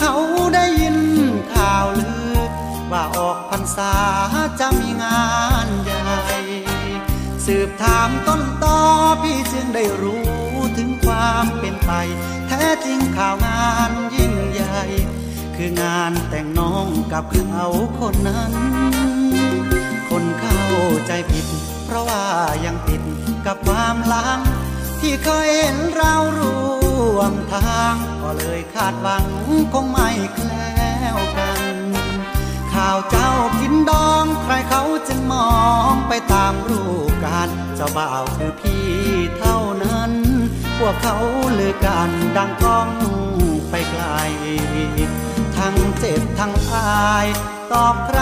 เขาได้ยินข่าวลือ ว่าออกพรรษาจะมีงานใหญ่ สืบถามต้นตอพี่จึงได้รู้ถึงความเป็นไป แท้จริงข่าวงานยิ่งใหญ่ คืองานแต่งน้องกับเขาคนนั้น คนเข้าใจผิด เพราะว่ายังติดกับความลัง ที่เคยเห็นเราร่วมทาง ก็เลยคาดหวังคงไม่แคล้วกัน ข่าวเจ้ากินดองใครเขาจึงมองไปตามรูปการเจ้าบ่าวคือพี่เท่านั้น พวกเขาลือกันดังก้องไปไกล ทั้งเจ็บทั้งอาย ตอบใคร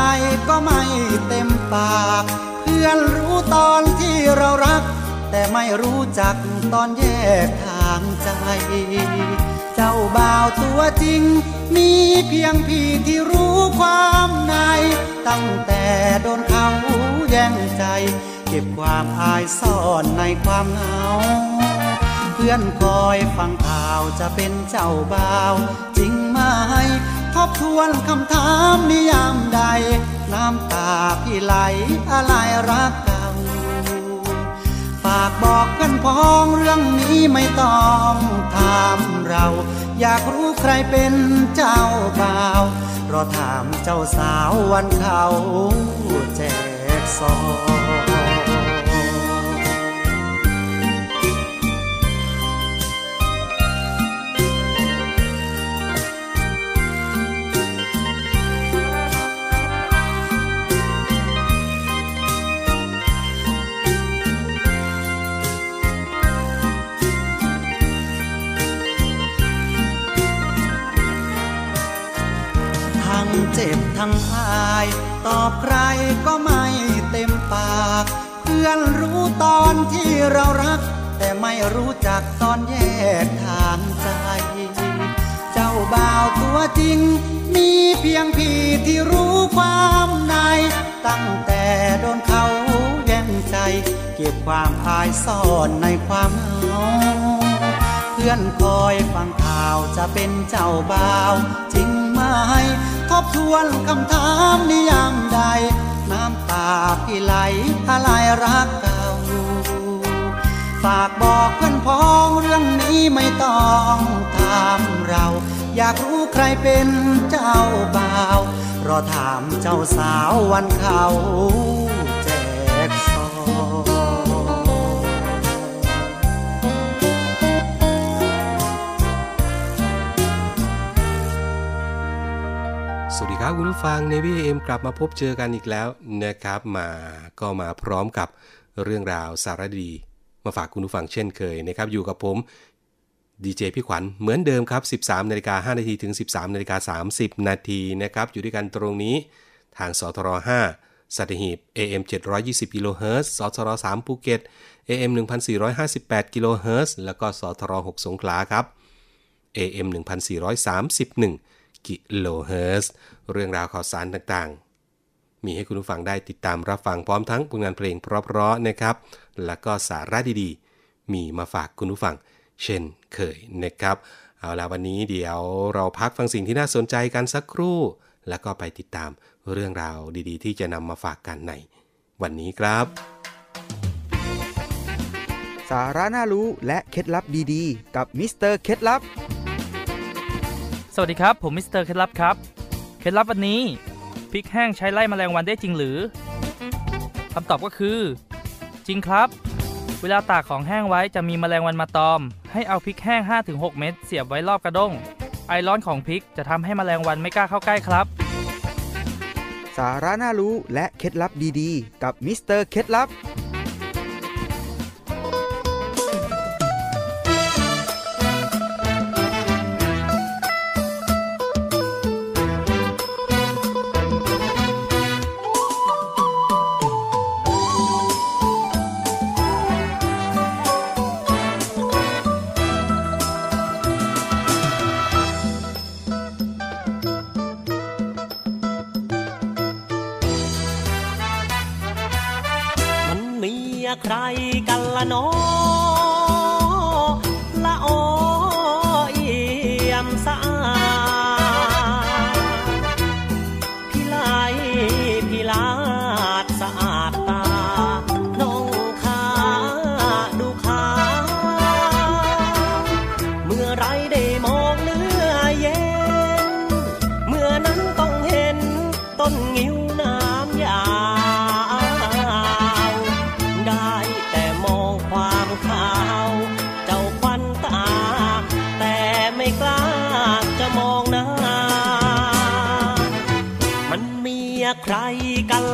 ก็ไม่เต็มปาก เพื่อนรู้ตอนที่เรารัก แต่ไม่รู้จักตอนแยกทางใจ เจ้าบ่าวตัวจริง มีเพียงพี่ที่รู้ความใน ตั้งแต่โดนเขาแย่งใจ เก็บความอายซ่อนในความเหงา เพื่อนคอยฟังข่าวจะเป็นเจ้าบ่าว จริงไหมทบทวนคำถามนิยามใด น้ำตาพี่ไหลอะไรรักากบอกเพื่อนพ้องเรื่องนี้ไม่ต้องถามเรา อยากรู้ใครเป็นเจ้าบ่าวรอถามเจ้าสาววันเขาแจกซอง ตอบใครก็ไม่เต็มปาก เพื่อนรู้ตอนที่เรารัก แต่ไม่รู้จักตอนแยกทางใจ เจ้าบ่าวตัวจริง มีเพียงพี่ที่รู้ความใน ตั้งแต่โดนเขาแย่งใจ เก็บความอายซ่อนในความเหงาเพื่อนคอยฟังข่าวจะเป็นเจ้าบ่าวจริงไหม ทบทวนคำถามนิยามใด น้ำตาพี่ไหลอะไรรักเก่าฝากบอกเพื่อนพ้องเรื่องนี้ไม่ต้องถามเรา อยากรู้ใครเป็นเจ้าบ่าว รอถามเจ้าสาววันเขา ครับคุณผู้ฟัง Navy AM กลับมาพบเจอกันอีกแล้วนะครับมาก็มาพร้อมกับเรื่องราวสาระดี มาฝากคุณผู้ฟังเช่นเคยนะครับอยู่กับผมดีเจพี่ขวัญเหมือนเดิมครับ 13นาฬิกา5นาทีถึง 13นาฬิกา30นาทีนะครับอยู่ด้วยกันตรงนี้ทางสทร5สัตหีบ AM 720กิโลเฮิรตซ์สทร3ภูเก็ต AM 1458กิโลเฮิรตซ์แล้วก็สทร6สงขลาครับ AM 1431 กิโลเฮิร์เรื่องราวข่าวสารต่างๆ มีให้คุณผู้ฟังได้ติดตามรับฟังพร้อมทั้งผลงานเพลงเพราะๆนะครับ แล้วก็สาระดีๆ มีมาฝากคุณผู้ฟังเช่นเคยนะครับ เอาละวันนี้เดี๋ยวเราพักฟังสิ่งที่น่าสนใจกันสักครู่ แล้วก็ไปติดตามเรื่องราวดีๆ ที่จะนำมาฝากกันในวันนี้ครับ สาระน่ารู้และเคล็ดลับดีๆ กับมิสเตอร์เคล็ดลับ วัสดีครับ ผมมิสเตอร์เคล็ดลับครับ เคล็ดลับวันนี้พริกแห้งใช้ไล่แมลงวันได้จริงหรือคำตอบก็คือ จริงครับ เวลาตากของแห้งไว้จะมีแมลงวันมาตอม ให้เอาพริกแห้ง 5-6 เม็ดเสียบไว้รอบกระด้ง ไอร้อนของพริกจะทำให้แมลงวันไม่กล้าเข้าใกล้ครับ สาระน่ารู้และเคล็ดลับดีๆ กับมิสเตอร์เคล็ดลับ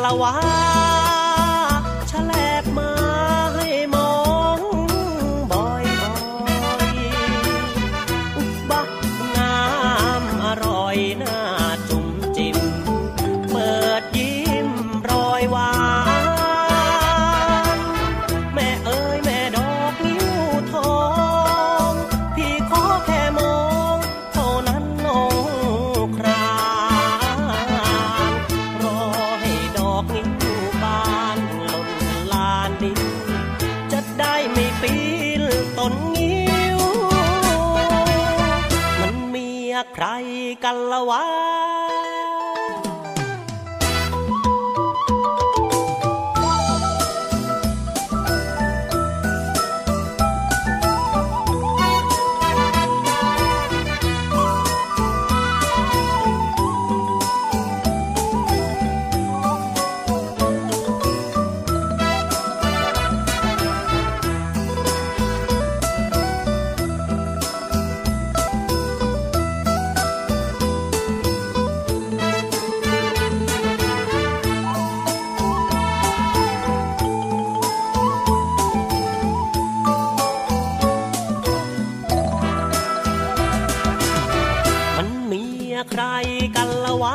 ละวา ใครกันละวะ ใครกันละวะ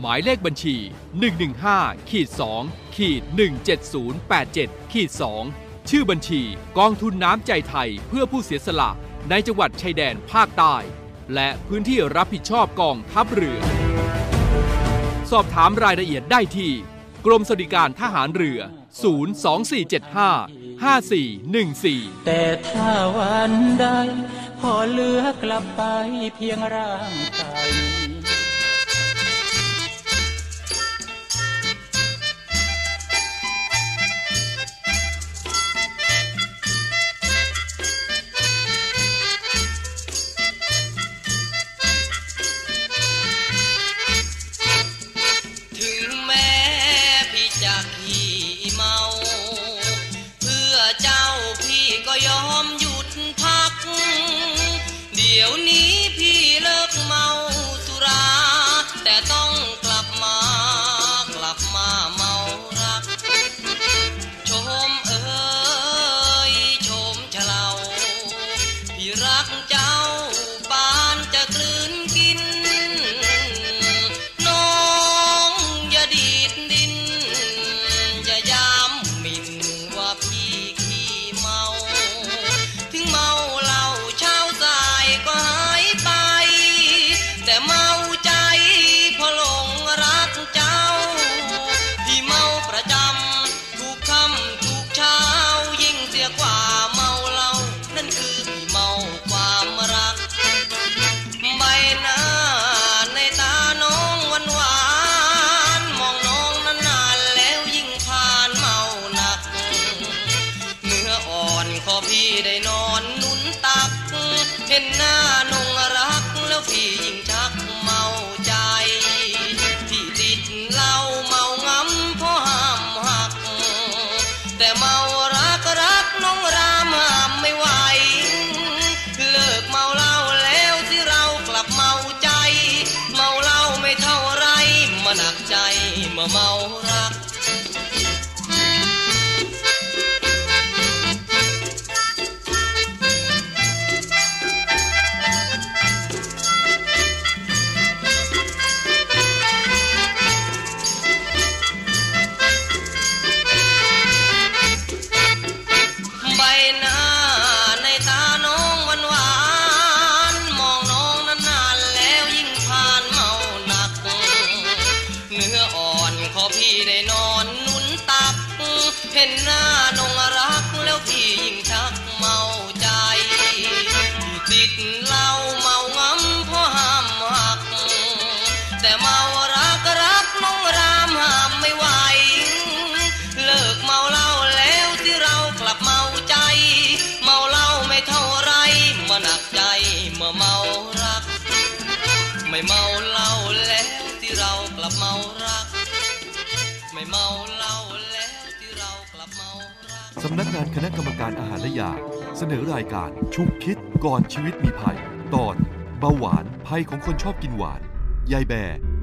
หมายเลขบัญชี 115ขีด2ขีด17087ขีด2ชื่อบัญชีกองทุนน้ำใจไทยเพื่อผู้เสียสละในจังหวัดชายแดนภาคใต้ และพื้นที่รับผิดชอบกองทัพเรือ สอบถามรายละเอียดได้ที่ กรมสวัสดิการทหารเรือ 02475 5414 แต่ถ้าวันใดพอเหลือกลับไปเพียงร่างกาย trao กสำนักงานคณะกรรมการอาหารและยา เสนอรายการชุกคิดก่อนชีวิตมีภัย ตอนเบาหวานภัยของคนชอบกินหวาน ยายแบ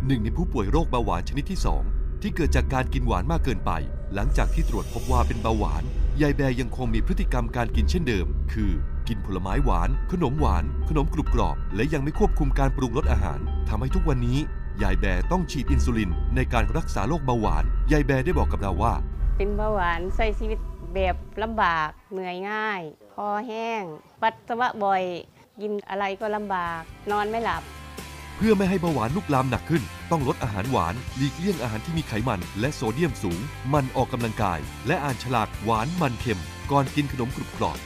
หนึ่งในผู้ป่วยโรคเบาหวานชนิดที่ 2 ที่เกิดจากการกินหวานมากเกินไป หลังจากที่ตรวจพบว่าเป็นเบาหวาน ยายแบยังคงมีพฤติกรรมการกินเช่นเดิม คือ กินผลไม้หวาน ขนมหวาน ขนมกรุบกรอบ และยังไม่ควบคุมการปรุงรสอาหารทำให้ทุกวันนี้ยายแบต้องฉีดอินซูลินในการรักษาโรคเบาหวาน ยายแบได้บอกกับเราว่า เป็นเบาหวานใช้ชีวิตแบบลำบากเหนื่อยง่าย คอแห้ง ปัสสาวะบ่อย กินอะไรก็ลำบาก นอนไม่หลับ เพื่อไม่ให้เบาหวานลุกลามหนักขึ้น ต้องลดอาหารหวาน หลีกเลี่ยงอาหารที่มีไขมัน และโซเดียมสูง มันออกกำลังกาย และอ่านฉลากหวานมันเค็ม ก่อนกินขนมกรุบกรอบ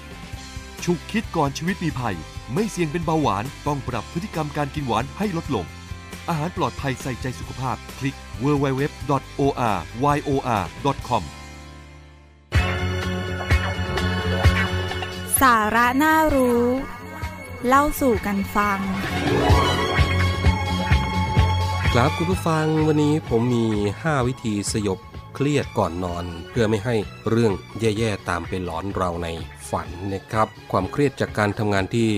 ฉุกคิดก่อนชีวิตมีภัย ไม่เสี่ยงเป็นเบาหวาน ต้องปรับพฤติกรรมการกินหวานให้ลดลง อาหารปลอดภัยใส่ใจสุขภาพ คลิก www.oryor.com สาระน่ารู้ เล่าสู่กันฟัง ครับคุณผู้ฟังวันนี้ผมมี 5 วิธีสยบเครียดก่อนนอน เพื่อไม่ให้เรื่องแย่ๆตามไปหลอนเราในฝันนะครับ ความเครียดจากการทำงานที่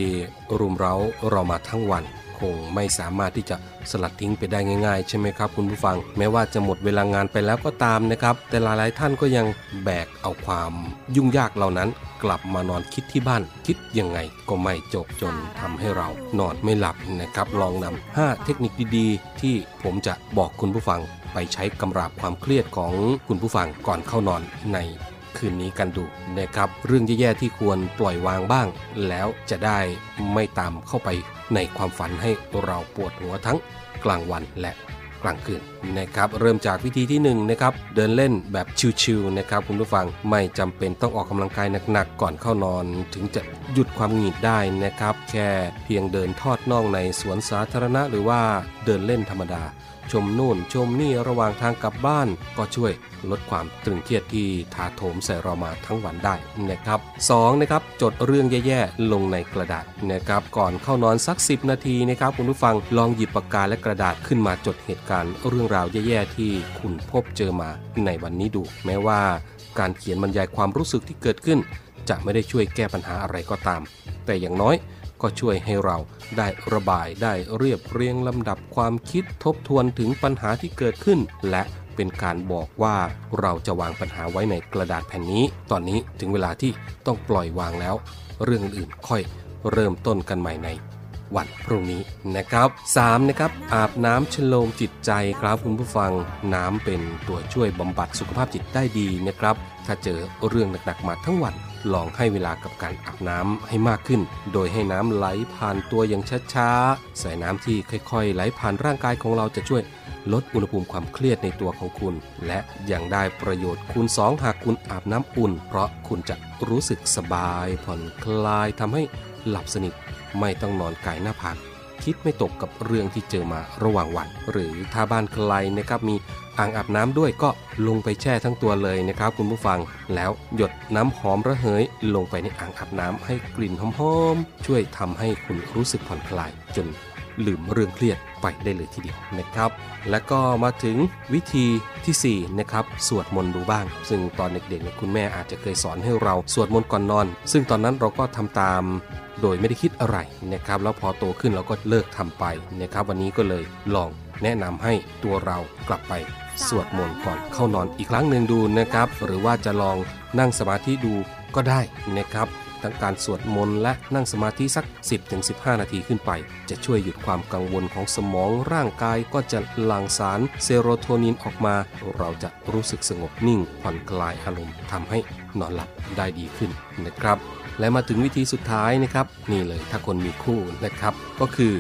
รุมเร้าเรามาทั้งวัน คงไม่สามารถที่จะสลัดทิ้งไปได้ง่าย ๆ ใช่ไหมครับ คุณผู้ฟัง แม้ว่าจะหมดเวลางานไปแล้วก็ตามนะครับ แต่หลายๆท่านก็ยังแบกเอาความยุ่งยากเหล่านั้น กลับมานอนคิดที่บ้าน คิดยังไงก็ไม่จบจนทำให้เรานอนไม่หลับนะครับ ลองนำ5เทคนิคดีๆ ที่ผมจะบอกคุณผู้ฟังไปใช้กำราบความเครียดของคุณผู้ฟังก่อนเข้านอนใน คืนนี้กันดูนะครับ เรื่องแย่ๆที่ควรปล่อยวางบ้าง แล้วจะได้ไม่ตามเข้าไปในความฝันให้เราปวดหัวทั้งกลางวันและกลางคืนนะครับเริ่มจากวิธีที่1นงนะครับเดินเล่นแบบชิวๆนะครับคุณผู้ฟังไม่จำเป็นต้องออกกำลังกายหนักๆก่อนเข้านอน ถึงจะหยุดความหงุดหงิดได้นะครับ แค่เพียงเดินทอดน่องในสวนสาธารณะ หรือว่าเดินเล่นธรรมดา ชมนู่นชมนี่ระหว่างทางกลับบ้าน ก็ช่วยลดความตึงเครียดที่ถาโถมใส่เรามาทั้งวันได้นะครับ2นะครับจดเรื่องแย่ๆลงในกระดาษนะครับก่อนเข้านอนสัก 10 นาทีนะครับคุณผู้ฟังลองหยิบปากกาและกระดาษขึ้นมาจดเหตุการณ์เรื่องราวแย่ๆที่คุณพบเจอมาในวันนี้ดู แม้ว่าการเขียนบรรยายความรู้สึกที่เกิดขึ้น จะไม่ได้ช่วยแก้ปัญหาอะไรก็ตาม แต่อย่างน้อย ก็ช่วยให้เราได้ระบายได้เรียบเรียงลำดับความคิดทบทวนถึงปัญหาที่เกิดขึ้น และเป็นการบอกว่าเราจะวางปัญหาไว้ในกระดาษแผ่นนี้ ตอนนี้ถึงเวลาที่ต้องปล่อยวางแล้ว เรื่องอื่นๆค่อยเริ่มต้นกันใหม่ในวันพรุ่งนี้นะครับ 3 นะครับ อาบน้ำชโลมจิตใจครับคุณผู้ฟังน้ำเป็นตัวช่วยบำบัดสุขภาพจิตได้ดีนะครับ ถ้าเจอเรื่องหนักๆมาทั้งวัน ลองให้เวลากับการอาบน้ำให้มากขึ้น โดยให้น้ำไหลผ่านตัวอย่างช้าๆใส่น้ำที่ค่อยๆ ไหลผ่านร่างกายของเราจะช่วยลดอุณหภูมิความเครียดในตัวของคุณ และยังได้ประโยชน์คูณ 2 หากคุณอาบน้ำอุ่น เพราะคุณจะรู้สึกสบาย ผ่อนคลายทำให้หลับสนิท ไม่ต้องนอนไก่หน้าผากคิดไม่ตกกับเรื่องที่เจอมาระหว่างวัน หรือถ้าบ้านใครนะครับมี อ่างอาบน้ำด้วยก็ลงไปแช่ทั้งตัวเลยนะครับ คุณผู้ฟังแล้วหยดน้ำหอมระเหย ลงไปในอ่างอาบน้ำให้กลิ่นหอมๆช่วยทำให้คุณรู้สึกผ่อนคลายจนลืมเรื่องเครียด ไปได้เลยทีเดียวนะครับ และก็มาถึงวิธีที่4นะครับสวดมนต์ดูบ้าง ซึ่งตอนเด็กๆเนี่ยคุณแม่อาจจะเคยสอนให้เราสวดมนต์ก่อนนอน ซึ่งตอนนั้นเราก็ทำตามโดยไม่ได้คิดอะไรนะครับ แล้วพอโตขึ้นเราก็เลิกทำไปนะครับ วันนี้ก็เลยลองแนะนำให้ตัวเรากลับไปสวดมนต์ก่อนเข้านอนอีกครั้งหนึ่งดูนะครับ หรือว่าจะลองนั่งสมาธิดูก็ได้นะครับ ทั้งการสวดมนต์และนั่งสมาธิสัก 10-15 นาทีขึ้นไป จะช่วยหยุดความกังวลของสมองร่างกายก็จะหลั่งสารเซโรโทนินออกมา เราจะรู้สึกสงบนิ่งผ่อนคลายอารมณ์ทำให้นอนหลับได้ดีขึ้นนะครับ และมาถึงวิธีสุดท้ายนะครับ นี่เลยถ้าคนมีคู่นะครับ ก็คือ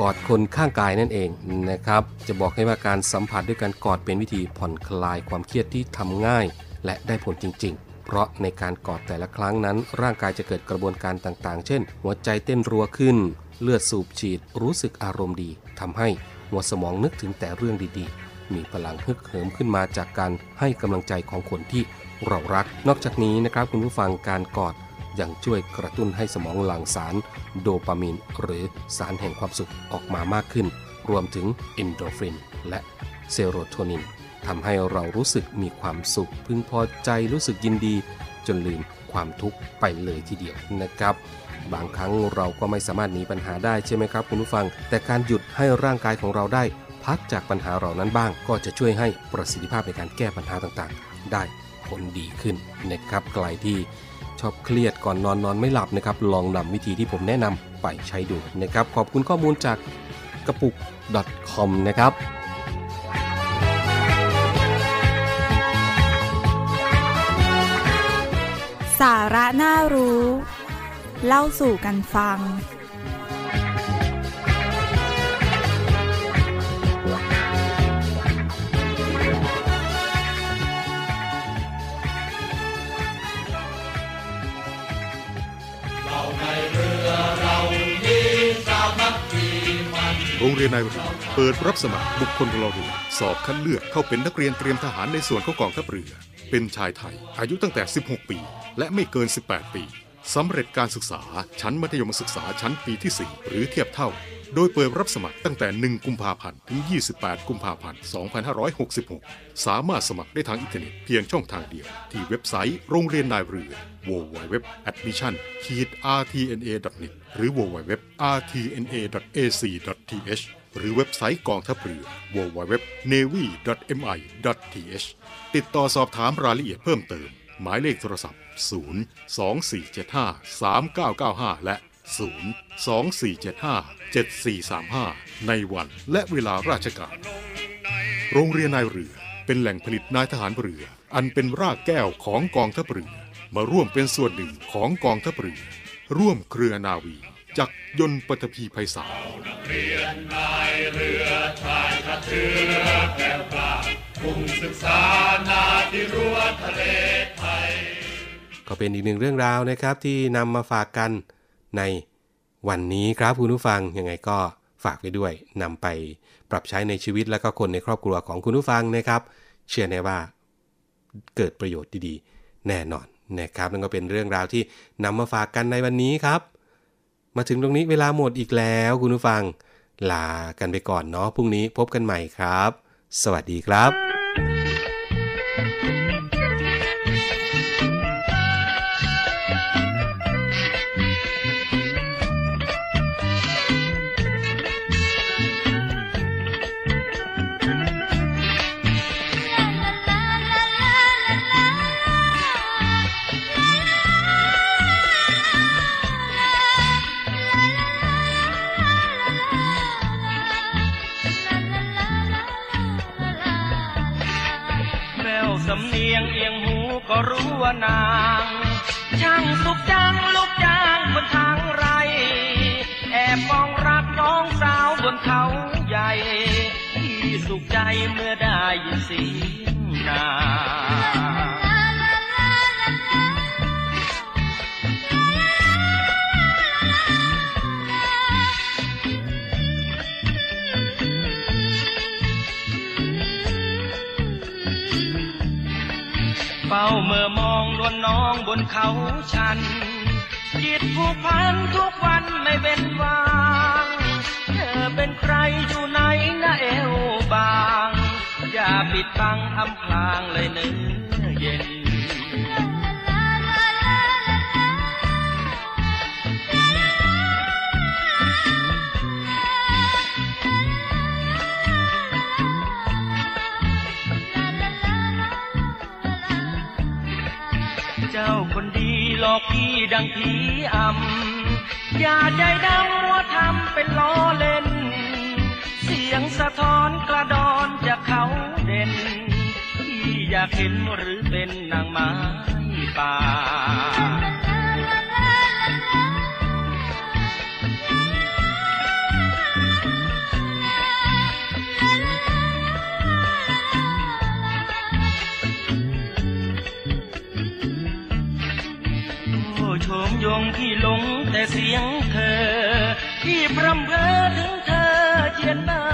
กอดคนข้างกายนั่นเองนะครับ จะบอกให้ว่าการสัมผัสด้วยการกอดเป็นวิธีผ่อนคลายความเครียดที่ทำง่าย และได้ผลจริง ๆ เพราะในการกอดแต่ละครั้งนั้น ร่างกายจะเกิดกระบวนการต่างๆ เช่น หัวใจเต้นรัวขึ้น เลือดสูบฉีด รู้สึกอารมณ์ดีทำให้หัวสมองนึกถึงแต่เรื่องดีๆ มีพลังฮึกเหิมขึ้นมาจากการให้กำลังใจของคนที่เรารัก นอกจากนี้นะครับคุณผู้ฟังการกอดยังช่วยกระตุ้นให้สมองหลั่งสาร โดปามีน หรือสารแห่งความสุขออกมามากขึ้น รวมถึงเอนโดรฟิน และเซโรโทนิน ทำให้เรารู้สึกมีความสุข พึงพอใจรู้สึกยินดี จนลืมความทุกข์ไปเลยทีเดียวนะครับ บางครั้งเราก็ไม่สามารถหนีปัญหาได้ใช่ไหมครับคุณผู้ฟัง แต่การหยุดให้ร่างกายของเราได้ พักจากปัญหาเหล่านั้นบ้าง ก็จะช่วยให้ประสิทธิภาพในการแก้ปัญหาต่างๆ ได้ผลดีขึ้นนะครับใครที่ชอบเครียดก่อนนอนนอนไม่หลับนะครับ ลองนำวิธีที่ผมแนะนำไปใช้ดูนะครับ ขอบคุณข้อมูลจากกระปุก .com นะครับ สาระน่ารู้ เล่าสู่กันฟัง โรงเรียนนายเรือเปิดรับสมัครบุคคลพลเรือนสอบคัดเลือกเข้าเป็นนักเรียนเตรียมทหารในส่วนของกองทัพเรือ เป็นชายไทย อายุตั้งแต่ 16 ปี และไม่เกิน 18 ปีสำเร็จการศึกษาชั้นมัธยมศึกษาชั้นปีที่ 4 หรือเทียบเท่า โดยเปิดรับสมัครตั้งแต่ 1 กุมภาพันธ์ ถึง 28 กุมภาพันธ์ 2566 สามารถสมัครได้ทางอินเทอร์เน็ตเพียงช่องทางเดียว ที่เว็บไซต์โรงเรียนนายเรือ www.admission-rtna.net หรือ www.rtna.ac.th หรือเว็บไซต์กองทัพเรือ www.navy.mi.th ติดต่อสอบถามรายละเอียดเพิ่มเติม หมายเลขโทรศัพท์ 0 2 4 7 5 3 9 9 5 และ 0 2 4 7 5 7 4 3 5 ในวันและเวลาราชการ โรงเรียนนายเรือเป็นแหล่งผลิตนายทหารเรือ อันเป็นรากแก้วของกองทัพเรือ มาร่วมเป็นส่วนหนึ่งของกองทัพเรือ ร่วมเครือนาวี จักรยนต์ปฐพีไพศาลเรียนนายเรือชายกระเทือแก้วกล้ามุ่งศึกษานาที่รั้วทะเลไทยก็เป็นอีกหนึ่งเรื่องราวนะครับที่นำมาฝากกันในวันนี้ครับคุณผู้ฟังยังไงก็ฝากไว้ด้วยนำไปปรับใช้ในชีวิตและก็คนในครอบครัวของคุณผู้ฟังนะครับ เชื่อแน่ว่าเกิดประโยชน์ดีๆ แน่นอนนะครับนั่นก็เป็นเรื่องราวที่นำมาฝากกันในวันนี้ครับ มาถึงตรงนี้เวลาหมดอีกแล้วคุณผู้ฟัง ลากันไปก่อนเนาะพรุ่งนี้พบกันใหม่ครับ สวัสดีครับ ก็รู้ว่านาง ช่างสุขจังลูกจ้างบนทางไร แอบมองรักน้องสาวบนเขาใหญ่ ที่สุขใจเมื่อได้ยินเสียงนาง บนเขาชัน จิตผูกพันทุกวันไม่เป็นวาง เธอเป็นใครอยู่ไหนนะเอวบาง อย่าปิดบังอำพรางเลยเนื้อ หลอกพี่ดังผีอำอย่าใจดำว่าทำเป็นล้อเล่น เสียงสะท้อนกระดอนจากเขาเด่น พี่อยากเห็นหรือเป็นนางไม้ป่า แต่เสียงเธอ ที่พร่ำเพ้อถึงเธอเย็นา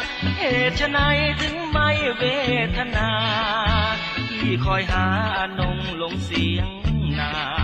กเหตุไฉนถึงไม่เวทนา ที่คอยหาอนงลงเสียงนา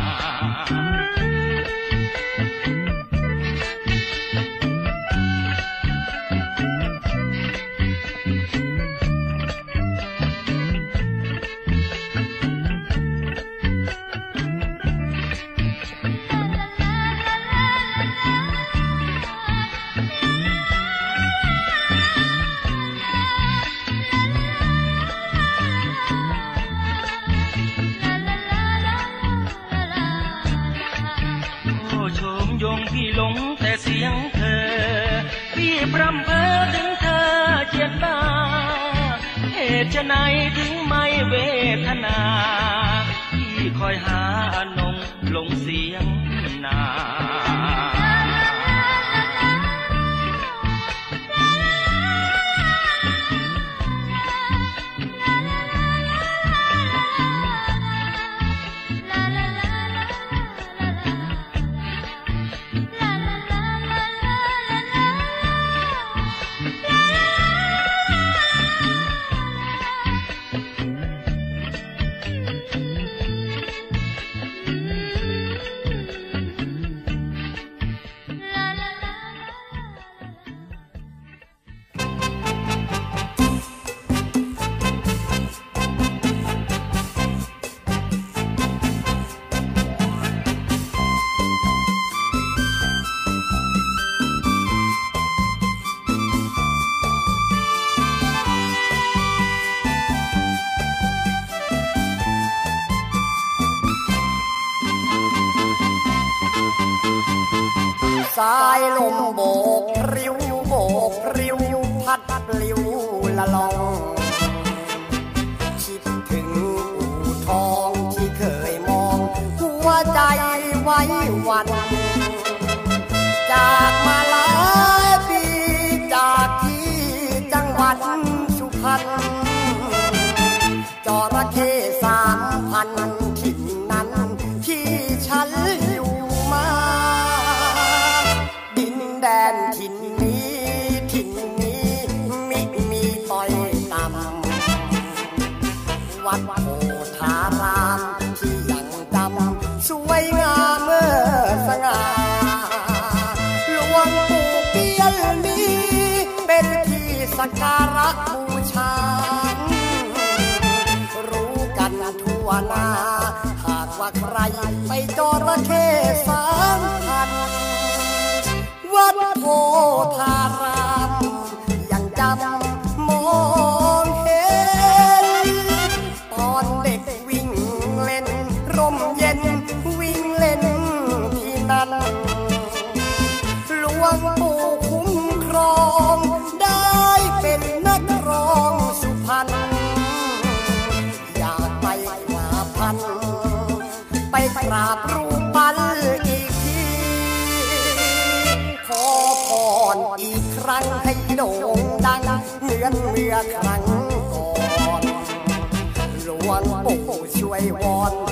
ไใไปจอระเข้สามพันวัดโพธาร อครั้งก่อนหลวงปู่ช่วยวอน